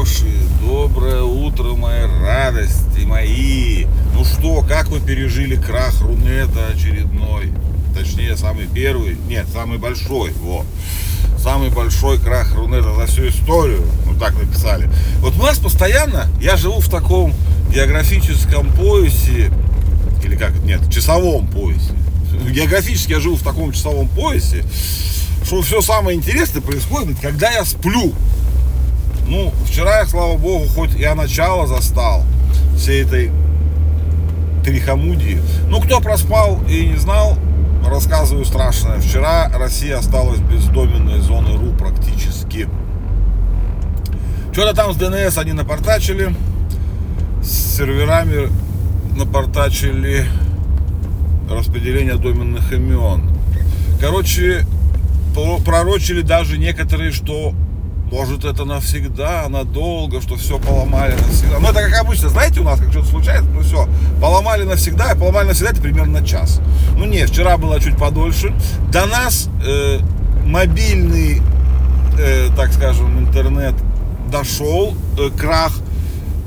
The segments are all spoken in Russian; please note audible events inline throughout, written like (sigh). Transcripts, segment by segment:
хорошие, доброе утро, мои радости мои. Ну что, как вы пережили крах Рунета очередной? Точнее, самый первый, нет, самый большой, вот. Самый большой крах Рунета за всю историю, ну так написали. Вот у нас постоянно, я живу в таком географическом поясе, или как, нет, часовом поясе. Географически я живу в таком часовом поясе, что все самое интересное происходит, когда я сплю. Ну, вчера я, слава богу, хоть я начало застал всей этой трихомудии. Ну, кто проспал и не знал, рассказываю страшное. Вчера Россия осталась без доменной зоны РУ практически. Что-то там с ДНС они напортачили, с серверами напортачили распределение доменных имен. Короче, пророчили даже некоторые, что может это навсегда, надолго, что все поломали навсегда. Ну это как обычно, знаете, у нас как что-то случается, ну все, поломали навсегда, и поломали навсегда это примерно час. Ну не, вчера было чуть подольше. До нас э, мобильный, э, так скажем, интернет дошел, э, крах.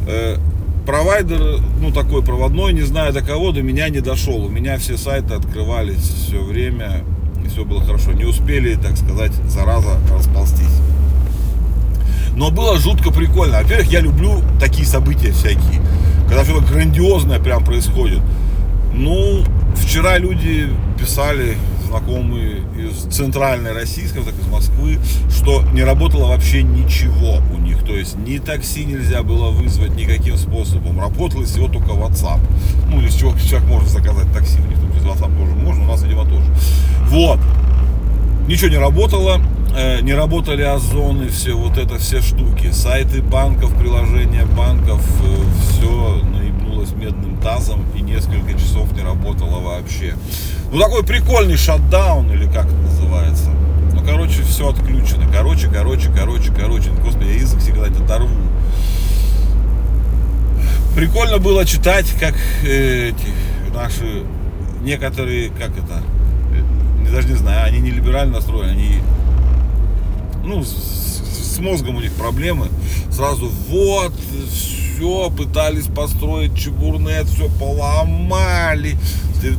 Э, провайдер, ну такой проводной, не знаю до кого, до меня не дошел. У меня все сайты открывались все время, и все было хорошо. Не успели, так сказать, зараза расползтись. Но было жутко прикольно. Во-первых, я люблю такие события всякие. Когда что-то грандиозное прям происходит. Ну, вчера люди писали, знакомые из центральной России, скажем так, из Москвы, что не работало вообще ничего у них. То есть ни такси нельзя было вызвать никаким способом. Работало всего только WhatsApp. Ну, или с чего человек может заказать такси. У них тут без WhatsApp тоже можно, у нас, видимо, тоже. Вот. Ничего не работало. Э, не работали озоны, все вот это, все штуки, сайты банков, приложения банков, э, все наебнулось медным тазом и несколько часов не работало вообще. Ну такой прикольный шатдаун или как это называется. Ну короче, все отключено. Короче, короче, короче, короче. Господи, я язык всегда это оторву. Прикольно было читать, как э, эти наши некоторые, как это, даже не знаю, они не либерально настроены, они ну, с, с мозгом у них проблемы. Сразу вот, все, пытались построить чебурнет, все поломали.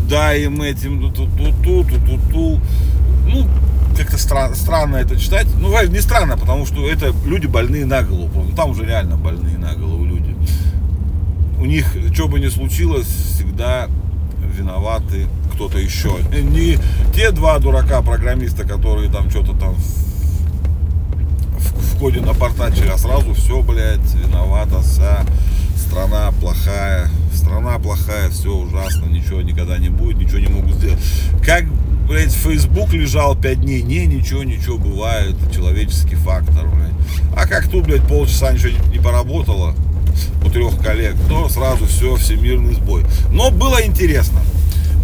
Дай им этим ту-ту-ту, ту-ту-ту. Ну, как-то стра- странно это читать. Ну, не странно, потому что это люди больные на голову. Там уже реально больные на голову люди. У них, что бы ни случилось, всегда виноваты кто-то еще. Не те два дурака программиста, которые там что-то там в ходе напортачили, а сразу все, блядь, виновата вся страна плохая, страна плохая, все ужасно, ничего никогда не будет, ничего не могут сделать. Как, блядь, Facebook лежал 5 дней, не, ничего, ничего, бывает, человеческий фактор, блядь. А как тут, блядь, полчаса ничего не поработало у трех коллег, то сразу все, всемирный сбой. Но было интересно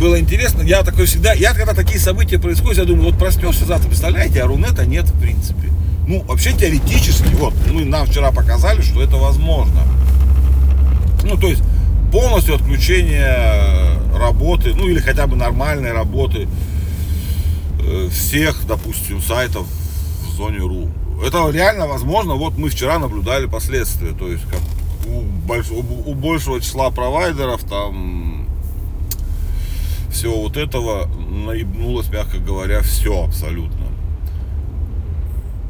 было интересно. Я такой всегда, я когда такие события происходят, я думаю, вот проснешься завтра, представляете, а Рунета нет в принципе. Ну, вообще теоретически, вот, мы нам вчера показали, что это возможно. Ну, то есть полностью отключение работы, ну или хотя бы нормальной работы э, всех, допустим, сайтов в зоне РУ. Это реально возможно. Вот мы вчера наблюдали последствия. То есть как у, больш, у, у большего числа провайдеров там всего вот этого наебнулось, мягко говоря, все абсолютно.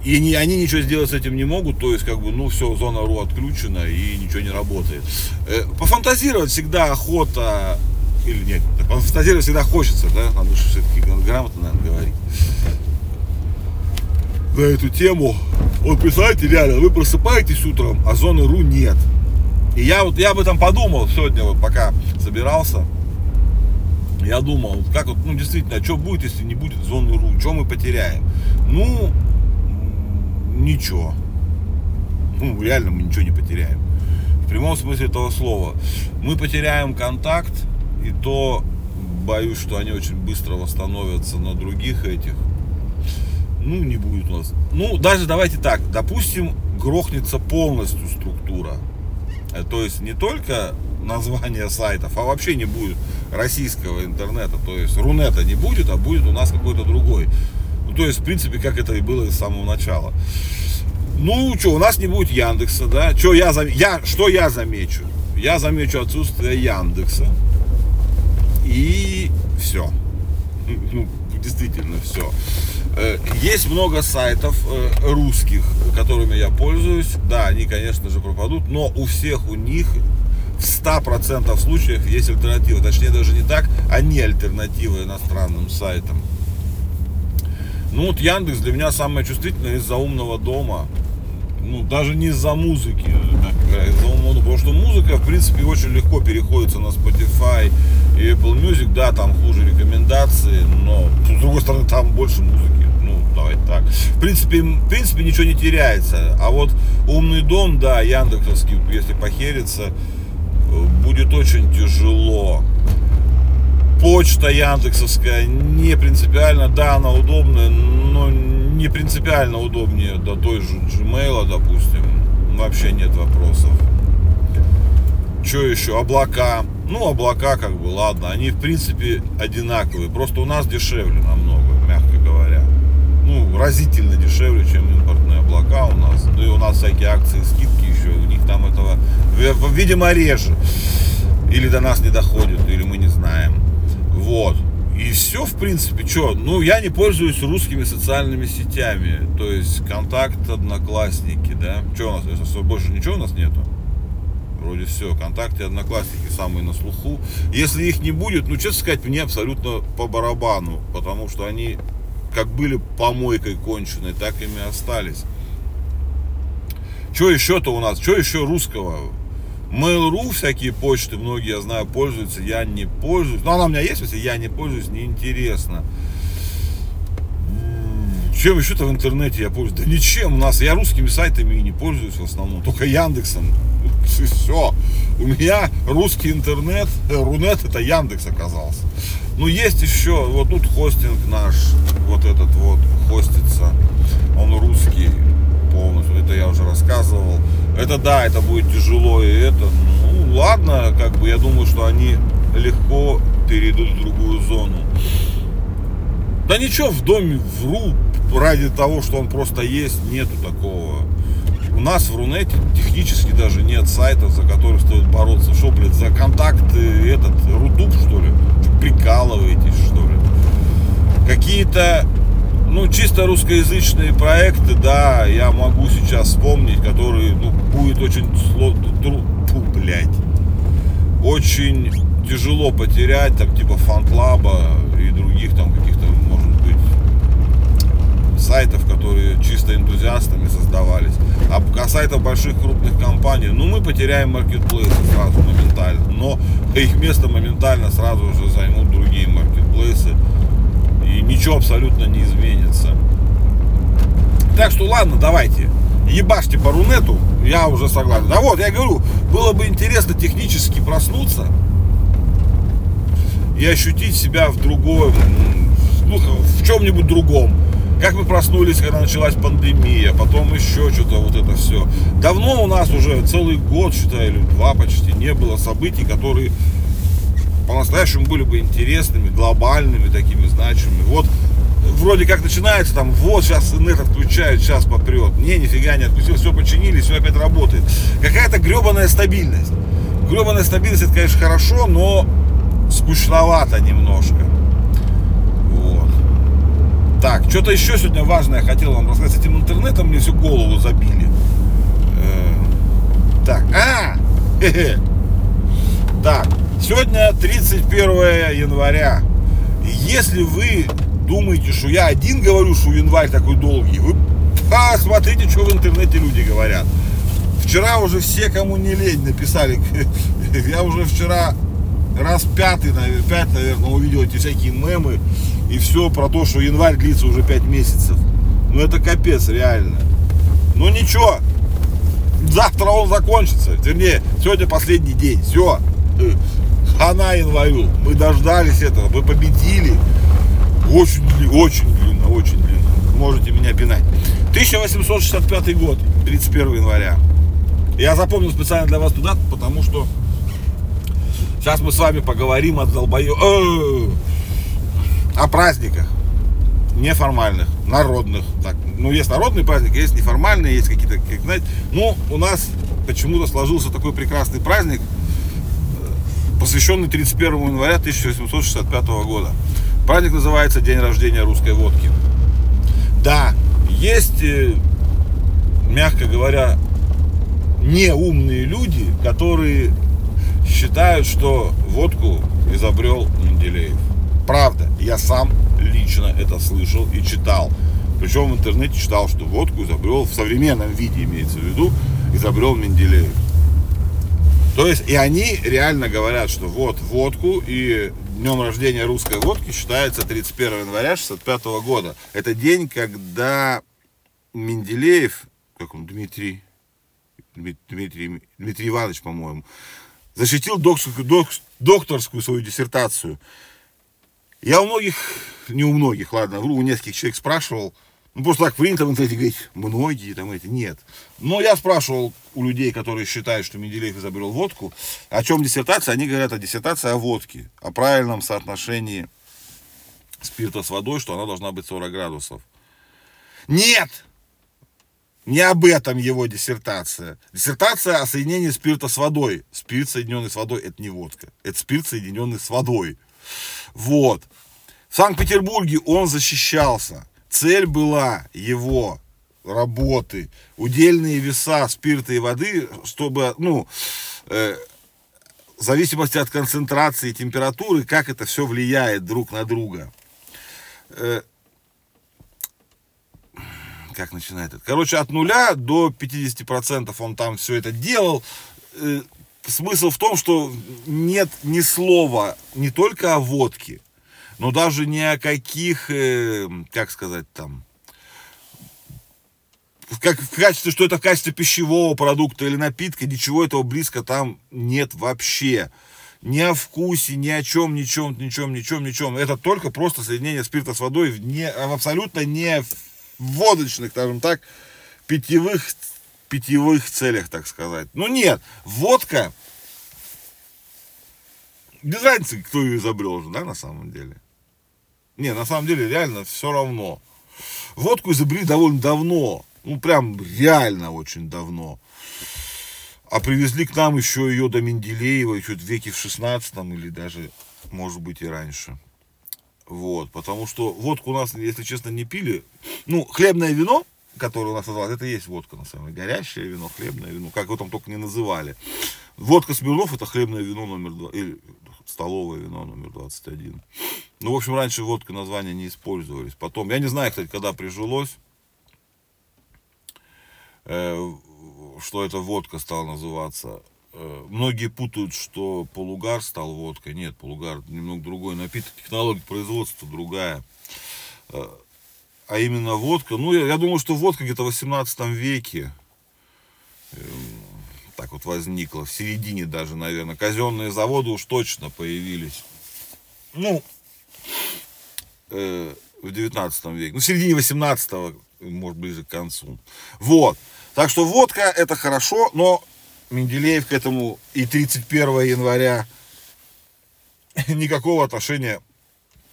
И не, они ничего сделать с этим не могут, то есть, как бы, ну, все, зона РУ отключена и ничего не работает. Э, пофантазировать всегда охота, или нет, пофантазировать всегда хочется, да, надо же все-таки грамотно, наверное, говорить. На эту тему. Вот представьте, реально, вы просыпаетесь утром, а зоны РУ нет. И я вот, я об этом подумал сегодня, вот пока собирался. Я думал, как вот, ну, действительно, а что будет, если не будет зоны РУ, что мы потеряем? Ну, ничего. Ну, реально мы ничего не потеряем. В прямом смысле этого слова. Мы потеряем контакт, и то боюсь, что они очень быстро восстановятся на других этих. Ну, не будет у нас. Ну, даже давайте так, допустим, грохнется полностью структура. Э, то есть не только название сайтов, а вообще не будет российского интернета. То есть Рунета не будет, а будет у нас какой-то другой. Ну, то есть, в принципе, как это и было с самого начала. Ну, что, у нас не будет Яндекса, да? Что я, я, что я замечу? Я замечу отсутствие Яндекса. И все. Ну, действительно все. Э, есть много сайтов э, русских, которыми я пользуюсь. Да, они, конечно же, пропадут, но у всех у них в 100% случаев есть альтернатива. Точнее, даже не так, они альтернатива иностранным сайтам. Ну вот Яндекс для меня самое чувствительное из-за умного дома. Ну, даже не из-за музыки, из-за умного дома. Потому что музыка, в принципе, очень легко переходится на Spotify и Apple Music. Да, там хуже рекомендации, но с другой стороны, там больше музыки. Ну, давайте так. В принципе, в принципе, ничего не теряется. А вот умный дом, да, Яндексовский, если похерится, будет очень тяжело почта яндексовская не принципиально, да, она удобная, но не принципиально удобнее до той же Gmail, допустим. Вообще нет вопросов. Что еще? Облака. Ну, облака, как бы, ладно, они в принципе одинаковые. Просто у нас дешевле намного, мягко говоря. Ну, разительно дешевле, чем импортные облака у нас. Ну и у нас всякие акции, скидки еще, у них там этого, видимо, реже. Или до нас не доходит, или мы не знаем. Вот. И все, в принципе, что? Ну, я не пользуюсь русскими социальными сетями. То есть, контакт, одноклассники, да? Что у нас? Больше ничего у нас нету? Вроде все. Контакты, одноклассники самые на слуху. Если их не будет, ну, честно сказать, мне абсолютно по барабану. Потому что они как были помойкой конченой, так ими остались. Что еще-то у нас? Что еще русского? Mail.ru всякие почты, многие, я знаю, пользуются, я не пользуюсь. Но она у меня есть, если я не пользуюсь, неинтересно. Чем еще-то в интернете я пользуюсь? Да ничем у нас. Я русскими сайтами и не пользуюсь в основном. Только Яндексом. (laughs) И все. У меня русский интернет, э, Рунет это Яндекс оказался. Ну есть еще, вот тут хостинг наш, вот этот вот хостится. Он русский полностью. Это я уже рассказывал. Это да, это будет тяжело и это. Ну ладно, как бы я думаю, что они легко перейдут в другую зону. Да ничего, в доме вру ради того, что он просто есть, нету такого. У нас в Рунете технически даже нет сайтов, за которые стоит бороться. Что, блядь, за контакты этот, Рутуб, что ли? Прикалываетесь, что ли? Какие-то ну, чисто русскоязычные проекты, да, я могу сейчас вспомнить, которые, ну, будет очень сложно, фу, блядь, очень тяжело потерять, там, типа Фантлаба и других там каких-то, может быть, сайтов, которые чисто энтузиастами создавались. А, а сайтов больших крупных компаний, ну, мы потеряем маркетплейсы сразу моментально, но их место моментально сразу же займут другие маркетплейсы ничего абсолютно не изменится. Так что ладно, давайте, ебашьте по Рунету, я уже согласен. Да вот, я говорю, было бы интересно технически проснуться и ощутить себя в другом, ну, в чем-нибудь другом. Как мы проснулись, когда началась пандемия, потом еще что-то вот это все. Давно у нас уже целый год, считаю, или два почти, не было событий, которые по-настоящему были бы интересными, глобальными, такими значимыми. Вот вроде как начинается там, вот сейчас интернет отключают, сейчас попрет. Не, нифига не отключил, все починили, все опять работает. Какая-то гребаная стабильность. Гребаная стабильность, это, конечно, хорошо, но скучновато немножко. Вот. Так, что-то еще сегодня важное я хотел вам рассказать. С этим интернетом мне всю голову забили. Э, так, а! (laughs) Так, Сегодня 31 января. Если вы думаете, что я один говорю, что январь такой долгий, вы посмотрите, что в интернете люди говорят. Вчера уже все, кому не лень, написали. (laughs) Я уже вчера раз пятый, наверное, пять, наверное, увидел эти всякие мемы и все про то, что январь длится уже пять месяцев. Ну это капец, реально. Ну ничего, завтра он закончится. Вернее, сегодня последний день. Все хана январю. Мы дождались этого, мы победили. Очень, очень длинно, очень длинно. Можете меня пинать. 1865 год, 31 января. Я запомнил специально для вас туда, потому что сейчас мы с вами поговорим о долбою... Э, о праздниках. неформальных, народных. Так, ну, есть народный праздник, есть неформальные, есть какие-то, как, знаете. Ну, у нас почему-то сложился такой прекрасный праздник, посвященный 31 января 1865 года. Праздник называется День рождения русской водки. Да, есть, э, мягко говоря, неумные люди, которые считают, что водку изобрел Менделеев. Правда, я сам лично это слышал и читал. Причем в интернете читал, что водку изобрел в современном виде, имеется в виду, изобрел Менделеев. То есть и они реально говорят, что вот водку и днем рождения русской водки считается 31 января 65 года. Это день, когда Менделеев, как он, Дмитрий, Дмитрий, Дмитрий Иванович, по-моему, защитил докторскую, докторскую свою диссертацию. Я у многих, не у многих, ладно, у нескольких человек спрашивал, ну, просто так принято в интернете говорить, многие там эти, нет. Но я спрашивал у людей, которые считают, что Менделеев изобрел водку, о чем диссертация, они говорят о диссертации о водке, о правильном соотношении спирта с водой, что она должна быть 40 градусов. Нет! Не об этом его диссертация. Диссертация о соединении спирта с водой. Спирт, соединенный с водой, это не водка. Это спирт, соединенный с водой. Вот. В Санкт-Петербурге он защищался цель была его работы, удельные веса спирта и воды, чтобы, ну, э, в зависимости от концентрации и температуры, как это все влияет друг на друга. Э, как начинает это? Короче, от нуля до 50% он там все это делал. Э, смысл в том, что нет ни слова не только о водке, но даже ни о каких, э, как сказать там, как в качестве, что это в качестве пищевого продукта или напитка, ничего этого близко там нет вообще. Ни о вкусе, ни о чем, ничем, ничем, ничем, ничем. Это только просто соединение спирта с водой в, не, в абсолютно не водочных, скажем так, питьевых, питьевых целях, так сказать. Ну нет, водка, без разницы, кто ее изобрел уже, да, на самом деле. Не, на самом деле реально все равно. Водку изобрели довольно давно. Ну, прям реально очень давно. А привезли к нам еще ее до Менделеева, еще в веке в 16 или даже, может быть, и раньше. Вот, потому что водку у нас, если честно, не пили. Ну, хлебное вино, которое у нас называлось, это и есть водка, на самом деле. Горящее вино, хлебное вино, как его там только не называли. Водка Смирнов это хлебное вино номер два, или столовое вино номер 21. Ну, в общем, раньше водка названия не использовались. Потом, я не знаю, кстати, когда прижилось, э, что эта водка стала называться. Э, многие путают, что полугар стал водкой. Нет, полугар немного другой напиток, технология производства другая. Э, а именно водка, ну, я, я думаю, что водка где-то в 18 веке так вот возникла, в середине даже, наверное. Казенные заводы уж точно появились. Ну, э, в 19 веке. Ну, в середине 18 может, ближе к концу. Вот. Так что водка это хорошо, но Менделеев к этому и 31 января (laughs) никакого отношения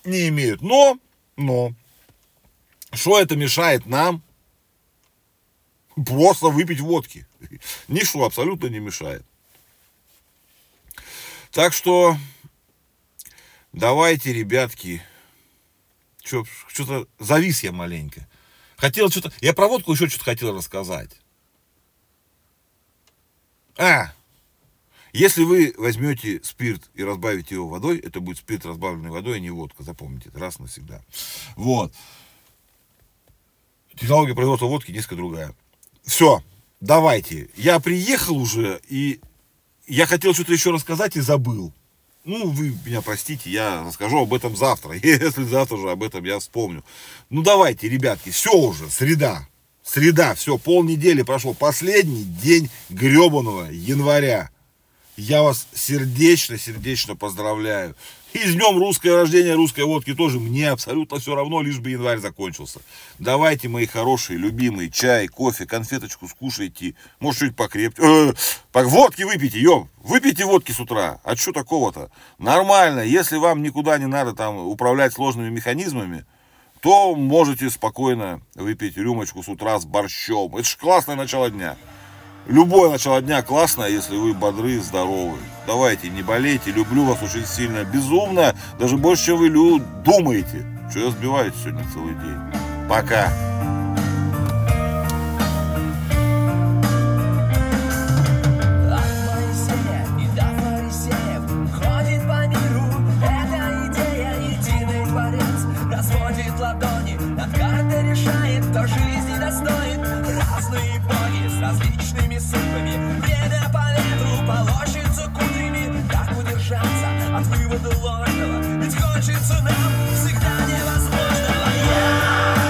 не имеют. Но, но, что это мешает нам просто выпить водки? (laughs) Ничто абсолютно не мешает. Так что давайте, ребятки, что-то завис я маленько. Хотел что-то, я про водку еще что-то хотел рассказать. А, если вы возьмете спирт и разбавите его водой, это будет спирт, разбавленный водой, а не водка. Запомните это раз навсегда. Вот. Технология производства водки несколько другая. Все давайте, я приехал уже, и я хотел что-то еще рассказать и забыл. Ну, вы меня простите, я расскажу об этом завтра. (laughs) Если завтра же об этом я вспомню. Ну, давайте, ребятки, все уже, среда. Среда, все, полнедели прошло. Последний день гребаного января. Я вас сердечно-сердечно поздравляю. И с днем русское рождение русской водки тоже мне абсолютно все равно, лишь бы январь закончился. Давайте, мои хорошие, любимые, чай, кофе, конфеточку скушайте. Может, чуть покрепче. Э, водки выпейте, ё. Выпейте водки с утра. А что такого-то? Нормально. Если вам никуда не надо там управлять сложными механизмами, то можете спокойно выпить рюмочку с утра с борщом. Это же классное начало дня. Любое начало дня классное, если вы бодры здоровы. Давайте, не болейте, люблю вас очень сильно, безумно, даже больше, чем вы думаете. Что я сбиваюсь сегодня целый день. Пока.